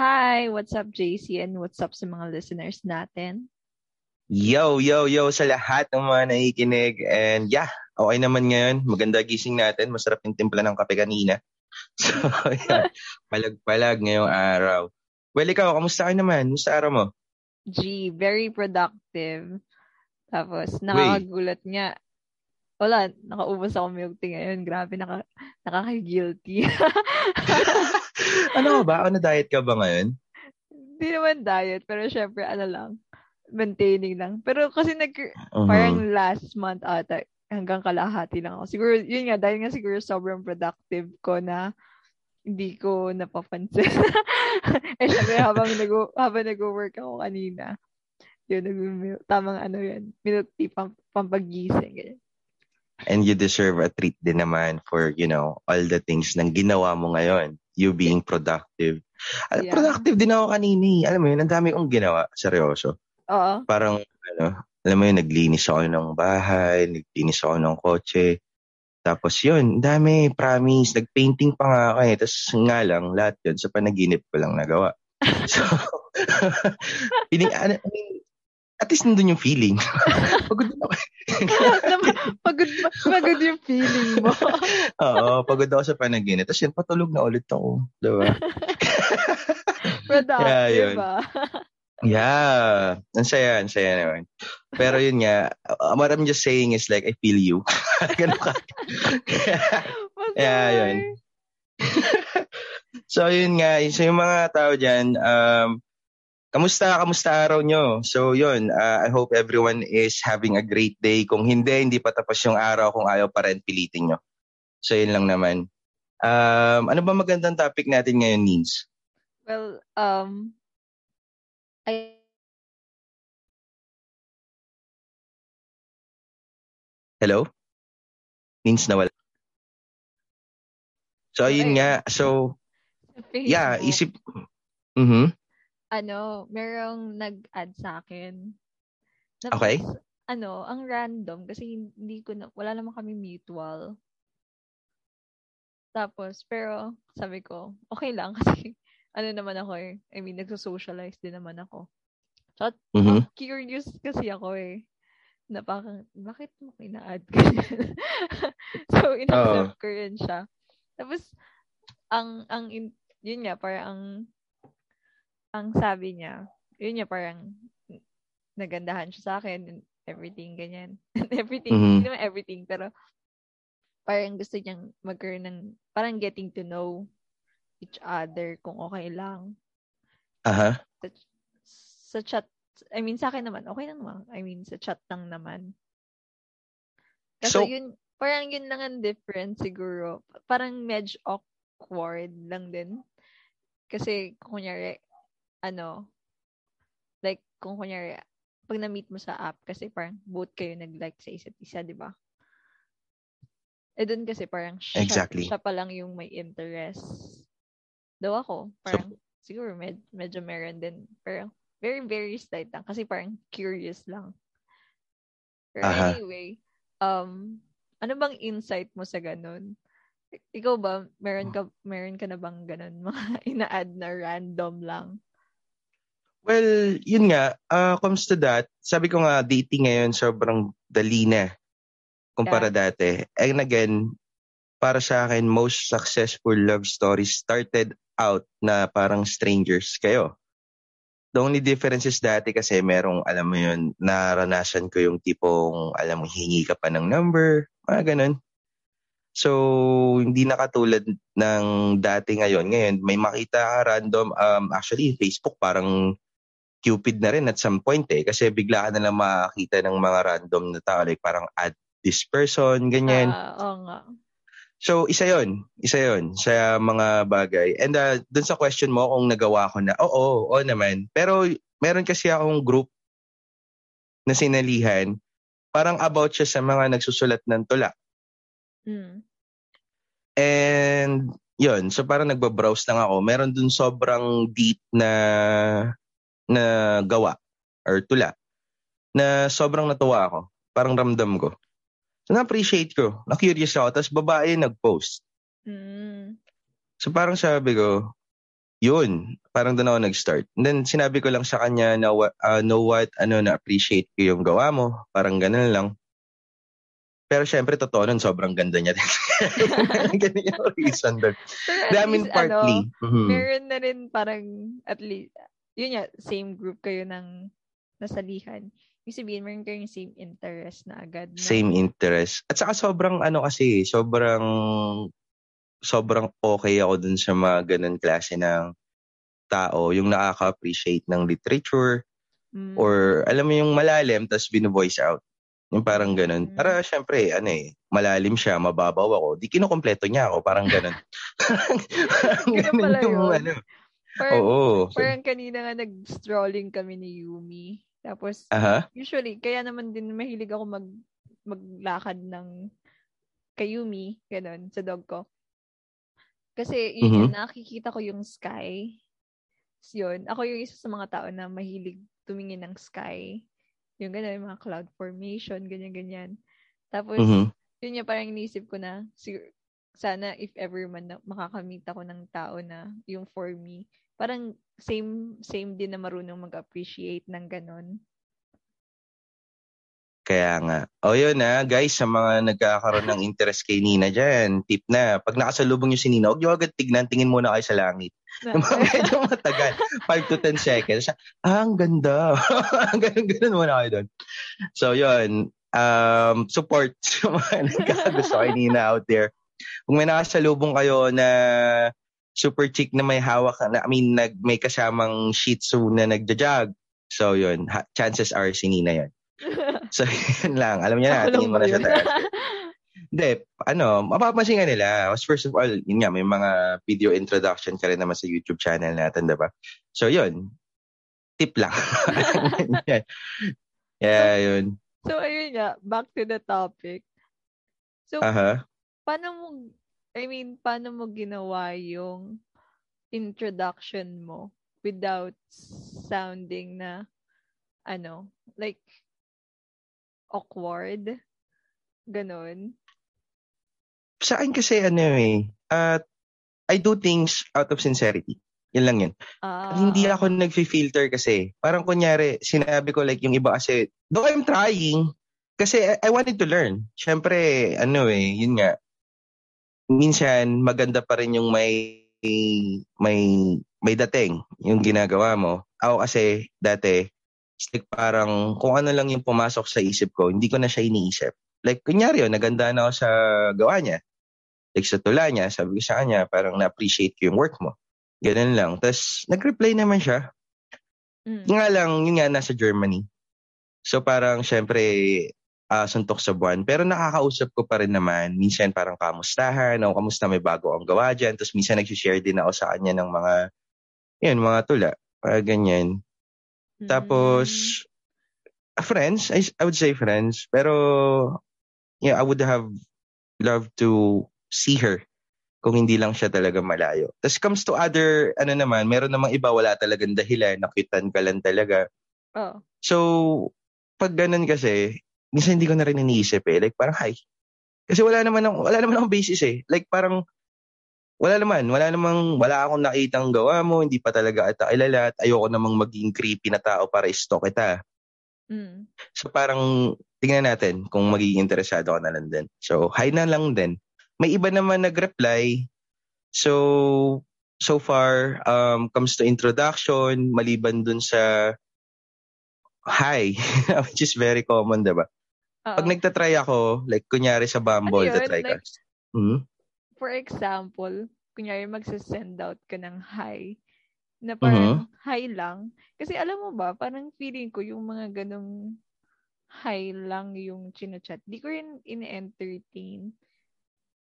Hi, what's up JC and what's up sa mga listeners natin? Yo, yo, yo sa lahat ng mga nakikinig. And yeah, okay naman ngayon. Maganda gising natin. Masarap yung timpla ng kape kanina. So, yeah, palag-palag ngayong araw. Well, ikaw, kamusta ka naman? Musta araw mo? G, very productive. Tapos, nakakagulat nga. Wala, nakaubos ako milk tea ngayon. Grabe, naka, nakaka-guilty. ano ba? Ano diet ka ba ngayon? Hindi naman diet, pero syempre, ano lang, maintaining lang. Pero kasi nag, uh-huh. parang last month ata, hanggang kalahati lang ako. Siguro, yun nga, dahil nga siguro sobrang productive ko na hindi ko napapansin. eh, syempre, habang, nag, habang nag-work ako kanina, yun, nag- tamang ano yun, milk tea, pam, pampagising. Ganyan. And you deserve a treat din naman for, you know, all the things nang ginawa mo ngayon. You being productive. Yeah. Productive din ako kanina eh. Alam mo yun, ang dami kong ginawa. Seryoso. Oo. Parang, ano, alam mo yun, naglinis ako ng bahay, naglinis ako ng kotse. Tapos yun, dami, promise. Nagpainting pa nga ako eh. Tapos nga lang, lahat yun sa panaginip ko lang nagawa. so, pining, ano, I mean, at least nandun yung feeling. pagod ako. Pagod, pagod yung feeling mo. Oo, pagod ako sa panaginip. Tapos yun, patulog na ulit ako. Diba? Productive yeah, yun. ba? Yeah. Ang saya, ang saya naman. Pero yun nga, uh, what I'm just saying is like, I feel you. Ganun ka. yeah, yun. so yun nga, so yung mga tao dyan, um, kamusta, kamusta araw nyo? So yun, uh, I hope everyone is having a great day. Kung hindi, hindi pa tapos yung araw. Kung ayaw pa rin, pilitin nyo. So yun lang naman. Um, ano ba magandang topic natin ngayon, Nins? Well, um, I Hello? Means nawala. So, ayun nga. So, yeah, isip... Mm-hmm. Ano, merong nag-add sa akin. Tapos, okay. Ano, ang random kasi hindi ko na, wala naman kami mutual. Tapos, pero sabi ko, okay lang kasi ano naman ako eh. I mean, nagso-socialize din naman ako. So, mm-hmm. curious kasi ako eh. Na bakit mo ina-add ka so, in-accept oh. ko rin siya. Tapos, ang, ang, yun nga, parang ang, ang sabi niya, yun nga, parang, nagandahan siya sa akin, everything, ganyan. everything, mm-hmm. hindi naman everything, pero, parang gusto niyang magkaroon ng, parang getting to know each other kung okay lang. Aha. Sa, sa chat, I mean, sa akin naman, okay lang naman. I mean, sa chat lang naman. Kasi so, yun, parang yun lang ang difference siguro. Parang medyo awkward lang din. Kasi, kung kunyari, ano, like, kung kunyari, pag na-meet mo sa app, kasi parang both kayo nag-like sa isa't isa, di ba? Eh, dun kasi parang siya, exactly. siya pa lang yung may interest daw ako. Parang, so, siguro med- medyo meron din. Pero, very, very slight lang. Kasi parang curious lang. Pero uh-huh. anyway, um, ano bang insight mo sa ganun? Ikaw ba, meron ka, meron ka na bang ganun? Mga ina-add na random lang? Well, yun nga, uh, comes to that, sabi ko nga, dating ngayon sobrang dali na kumpara yeah. dati. And again, para sa akin, most successful love stories started out na parang strangers kayo. The only difference is dati kasi merong, alam mo yun, naranasan ko yung tipong, alam mo, hingi ka pa ng number, mga ganun. So, hindi na katulad ng dati ngayon. Ngayon, may makita ka random, um, actually, Facebook parang Cupid na rin at some point eh. Kasi bigla ka na lang makakita ng mga random na tao, like parang add this person, ganyan. Uh, oo nga. So, isa yon Isa yon sa mga bagay. And uh, dun sa question mo kung nagawa ko na, oo, oo naman. Pero meron kasi akong group na sinalihan, parang about siya sa mga nagsusulat ng tula. Mm. And yon so parang nagbabrowse lang ako. Meron dun sobrang deep na na gawa or tula na sobrang natuwa ako. Parang ramdam ko na-appreciate ko. Na-curious ako. Tapos babae nag-post. Mm. So parang sabi ko, yun, parang doon ako nag-start. And then sinabi ko lang sa kanya na uh, know what, ano, na-appreciate ko yung gawa mo. Parang ganun lang. Pero syempre, totoo nun, sobrang ganda niya din. Ganun yung reason doon. I mean, partly. Ano, mm-hmm. Meron na rin parang, at least, yun nga, same group kayo ng nasalihan. Yung sabihin, meron kayong same interest na agad. Na. Same interest. At saka sobrang ano kasi, sobrang sobrang okay ako dun sa mga ganun klase ng tao, yung nakaka-appreciate ng literature, mm. or alam mo yung malalim, tapos bino-voice out. Yung parang ganun. Mm. Para syempre, ano eh, malalim siya, mababaw ako. Di kinukompleto niya ako, parang ganun. parang ganun yung yun. ano. Parang, Oo. Parang kanina nga nag-strolling kami ni Yumi. Tapos, uh-huh. usually, kaya naman din mahilig ako mag maglakad ng kayumi, ganun, sa dog ko. Kasi, yun, mm-hmm. nakikita ko yung sky. Yun, ako yung isa sa mga tao na mahilig tumingin ng sky. Yung ganun, yung mga cloud formation, ganyan-ganyan. Tapos, mm-hmm. yun yung parang inisip ko na, sig- sana if ever man na makakamit ako ng tao na yung for me, parang same same din na marunong mag-appreciate ng ganun. Kaya nga. O yun na, guys, sa mga nagkakaroon ng interest kay Nina dyan, tip na, pag nakasalubong yung si Nina, huwag nyo agad tignan, tingin muna kayo sa langit. Yung medyo matagal, 5 to 10 seconds. Ah, ang ganda. ganun, ganun muna kayo doon. So yun, um, support sa mga nagkakagusto kay Nina out there. Kung may nakasalubong kayo na super chick na may hawak na I mean nag may kasamang Shih Tzu na nagja-jog. So yun, ha, chances are si Nina 'yan. so yun lang, alam niya na, tingin mo na siya tayo. Hindi, ano, mapapansin nga nila. First of all, yun nga, may mga video introduction ka rin naman sa YouTube channel natin, diba? So, yun. Tip lang. yeah, yun. So, ayun nga, back to the topic. So, uh-huh. Paano mo I mean, paano mo ginawa yung introduction mo without sounding na, ano, like, awkward? Ganon. Sa akin kasi, ano eh, uh, I do things out of sincerity. Yan lang yun. Uh, hindi ako nag-filter kasi. Parang kunyari, sinabi ko like yung iba kasi, though I'm trying, kasi I, I wanted to learn. Siyempre, ano eh, yun nga, minsan maganda pa rin yung may may may dating yung ginagawa mo. Ako kasi dati like parang kung ano lang yung pumasok sa isip ko, hindi ko na siya iniisip. Like kunyari yun, naganda na ako sa gawa niya. Like sa tula niya, sabi ko sa kanya, parang na-appreciate ko yung work mo. Ganun lang. Tapos nag-reply naman siya. Mm. Nga lang, yun nga, nasa Germany. So parang syempre, uh, suntok sa buwan. Pero nakakausap ko pa rin naman. Minsan parang kamustahan, o kamusta may bago ang gawa dyan. Tapos minsan nag-share din ako sa kanya ng mga, yun, mga tula. Uh, ganyan. Mm-hmm. Tapos, uh, friends, I, I would say friends. Pero, yeah, I would have loved to see her kung hindi lang siya talaga malayo. Tapos comes to other, ano naman, meron namang iba, wala talagang dahilan, nakitan ka lang talaga. Oh. So, pag ganun kasi, minsan hindi ko na rin iniisip eh. Like parang, hi. Kasi wala naman, akong, wala naman akong basis eh. Like parang, wala naman. Wala namang, wala akong nakitang gawa mo. Hindi pa talaga ata kilala. At ayoko namang maging creepy na tao para stalk kita. Mm. So parang, tingnan natin kung magiging interesado ka na lang din. So, hi na lang din. May iba naman nag-reply. So, so far, um, comes to introduction, maliban dun sa hi, which is very common, diba? Uh-oh. Pag nagtatry ako, like kunyari sa Bumble, ano tatry like, ka. Mm-hmm. For example, kunyari magsasend out ka ng hi, na parang uh-huh. hi lang. Kasi alam mo ba, parang feeling ko yung mga ganong hi lang yung chinachat. Di ko rin in-entertain.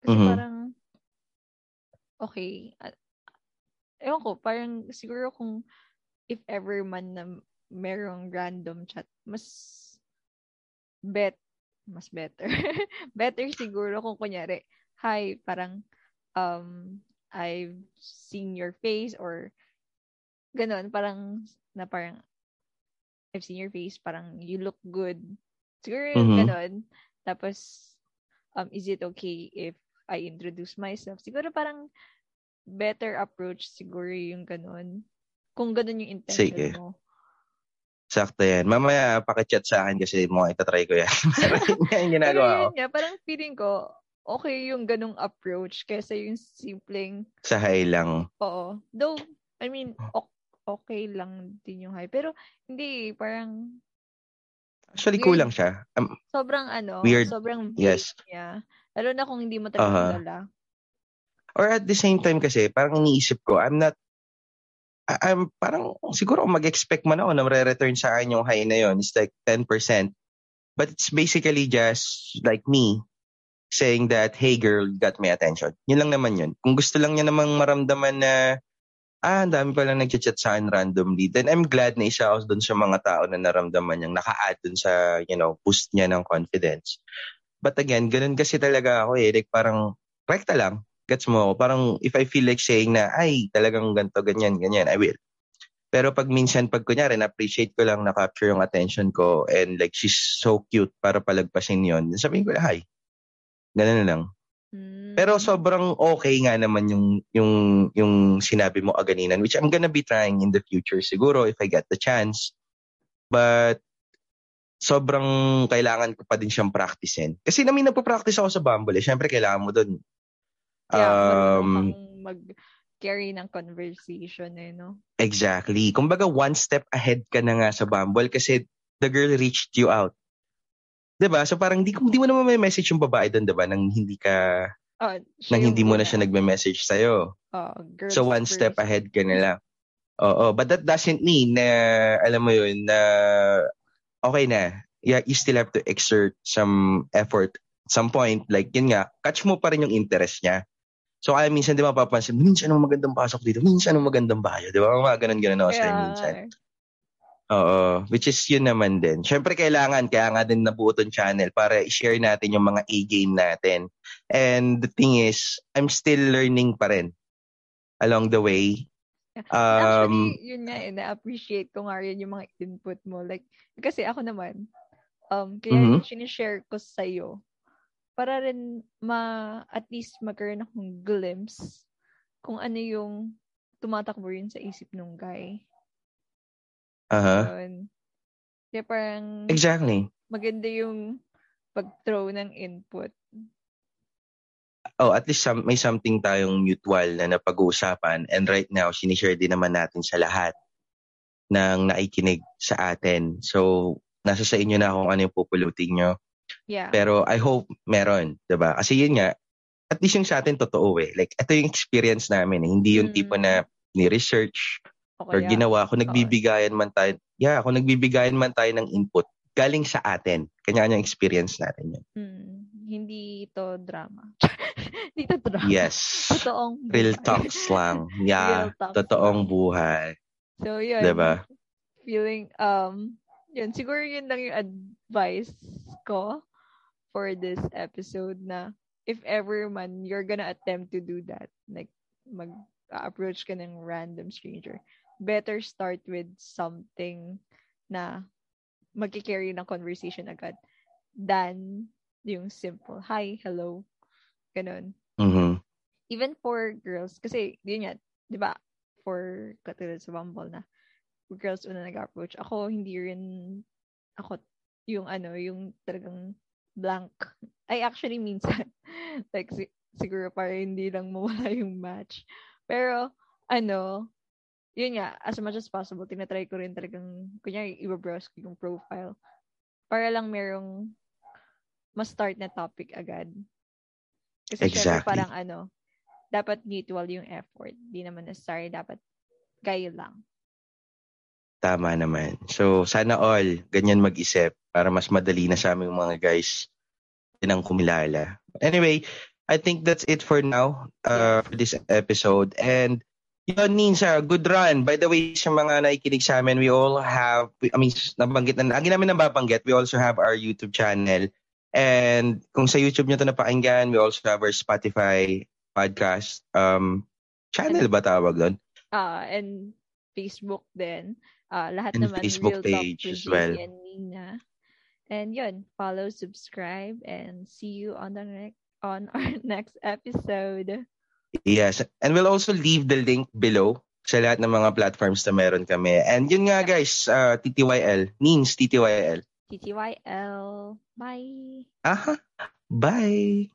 Kasi uh-huh. parang, okay, ewan ko, parang siguro kung if ever man na merong random chat, mas bet mas better. better siguro kung kunyari, hi, parang um I've seen your face or ganun, parang na parang I've seen your face, parang you look good. Siguro mm-hmm. ganun. Tapos um is it okay if I introduce myself? Siguro parang better approach siguro yung ganun. Kung ganun yung intention Sige. mo. Sakto yan. Mamaya, pakichat sa akin kasi mo itatry ko yan. yan yung ginagawa ko. Nga, parang feeling ko, okay yung ganung approach kaysa yung simpleng... Sa high lang. Oo. Though, I mean, okay lang din yung high. Pero, hindi, parang... Actually, weird. kulang siya. Um, sobrang ano, weird. sobrang yes. niya. Lalo na kung hindi mo talaga uh-huh. Or at the same time kasi, parang iniisip ko, I'm not, I'm parang, siguro mag-expect man ako na re-return sa akin yung high na yon It's like 10%. But it's basically just like me saying that, hey girl, got my attention. Yun lang naman yun. Kung gusto lang niya namang maramdaman na, ah, ang dami palang nag-chat sa akin randomly, then I'm glad na isa ako dun sa mga tao na naramdaman niyang naka-add dun sa, you know, boost niya ng confidence. But again, ganun kasi talaga ako eh. Like parang, rekta lang. Gets mo? Parang if I feel like saying na, ay, talagang ganto ganyan, ganyan, I will. Pero pag minsan, pag kunyari, na-appreciate ko lang na-capture yung attention ko and like, she's so cute para palagpasin yon sabihin ko na, hi. Ganun na lang. Mm. Pero sobrang okay nga naman yung, yung, yung sinabi mo aganinan, which I'm gonna be trying in the future siguro if I get the chance. But sobrang kailangan ko pa din siyang practicein. Kasi namin nagpa-practice ako sa Bumble eh. Siyempre, kailangan mo doon Yeah, um, mag-carry ng conversation eh, no? Exactly. Kumbaga, one step ahead ka na nga sa Bumble kasi the girl reached you out. 'Di ba? So parang hindi, hindi mo naman may message yung babae doon, 'di ba? Nang hindi ka oh, nang hindi mo na siya nagme-message sa iyo. Oh, so one step ahead ka na lang. Oo, but that doesn't mean na alam mo 'yun na okay na. Yeah, you still have to exert some effort some point like yun nga, catch mo pa rin yung interest niya. So kaya minsan di ba papansin, minsan anong magandang pasok dito, minsan anong magandang bayo, di ba? Mga ganun-ganun ako yeah. minsan. Oo, which is yun naman din. Siyempre kailangan, kaya nga din nabuo tong channel para i-share natin yung mga A-game natin. And the thing is, I'm still learning pa rin along the way. Um, Actually, yun nga, eh, na-appreciate ko nga rin yung mga input mo. Like, kasi ako naman, um, kaya mm-hmm. sinishare ko sa'yo para rin ma at least magkaroon akong glimpse kung ano yung tumatakbo rin sa isip ng guy. Aha. Uh-huh. Kaya parang Exactly. Maganda yung pag-throw ng input. Oh, at least some, may something tayong mutual na napag-uusapan and right now sinishare din naman natin sa lahat ng naikinig sa atin. So, nasa sa inyo na kung ano yung pupulutin nyo. Yeah. Pero I hope meron, 'di ba? Kasi yun nga, at least yung sa atin totoo eh. Like ito yung experience namin eh. Hindi yung mm. tipo na ni-research okay, or ginawa. Kung nagbibigayan man tayo, yeah, kung nagbibigayan man tayo ng input, galing sa atin. Kanya-kanyang experience natin yun. Mm. Hindi ito drama. Hindi ito drama. Yes. Totoong buhay. Real talks lang. Yeah. talks totoong lang. buhay. So, yun. Diba? Feeling, um, yun, siguro yun lang yung advice ko for this episode na if ever man you're gonna attempt to do that, like mag-approach ka ng random stranger, better start with something na magkikarry ng conversation agad than yung simple, hi, hello, ganun. Mm-hmm. Even for girls, kasi yun nga, di ba, for katulad sa Bumble na, girls una nag-approach. Ako, hindi rin, ako, yung ano, yung talagang blank. Ay, actually, minsan, like, si- siguro para hindi lang mawala yung match. Pero, ano, yun nga, as much as possible, tinatry ko rin talagang, kunyari, i-browse ko yung profile. Para lang merong ma-start na topic agad. Kasi exactly. syempre parang ano, dapat mutual yung effort. Di naman necessary, dapat kayo lang. Tama naman. So, sana all ganyan mag-isip para mas madali na sa aming mga guys din ang kumilala. Anyway, I think that's it for now uh, for this episode. And yun, Ninsa, good run. By the way, sa mga nakikinig sa amin, we all have, I mean, nabanggit na, lagi namin nababanggit, we also have our YouTube channel. And kung sa YouTube nyo ito napakinggan, we also have our Spotify podcast um, channel ba tawag doon? Ah, uh, and Facebook din. Uh, lahat and naman Facebook Real page Talk as well. And Nina. And yun, follow, subscribe, and see you on the next on our next episode. Yes. And we'll also leave the link below sa lahat ng mga platforms na meron kami. And yun nga guys, uh, TTYL. Means TTYL. TTYL. Bye. Aha. Bye.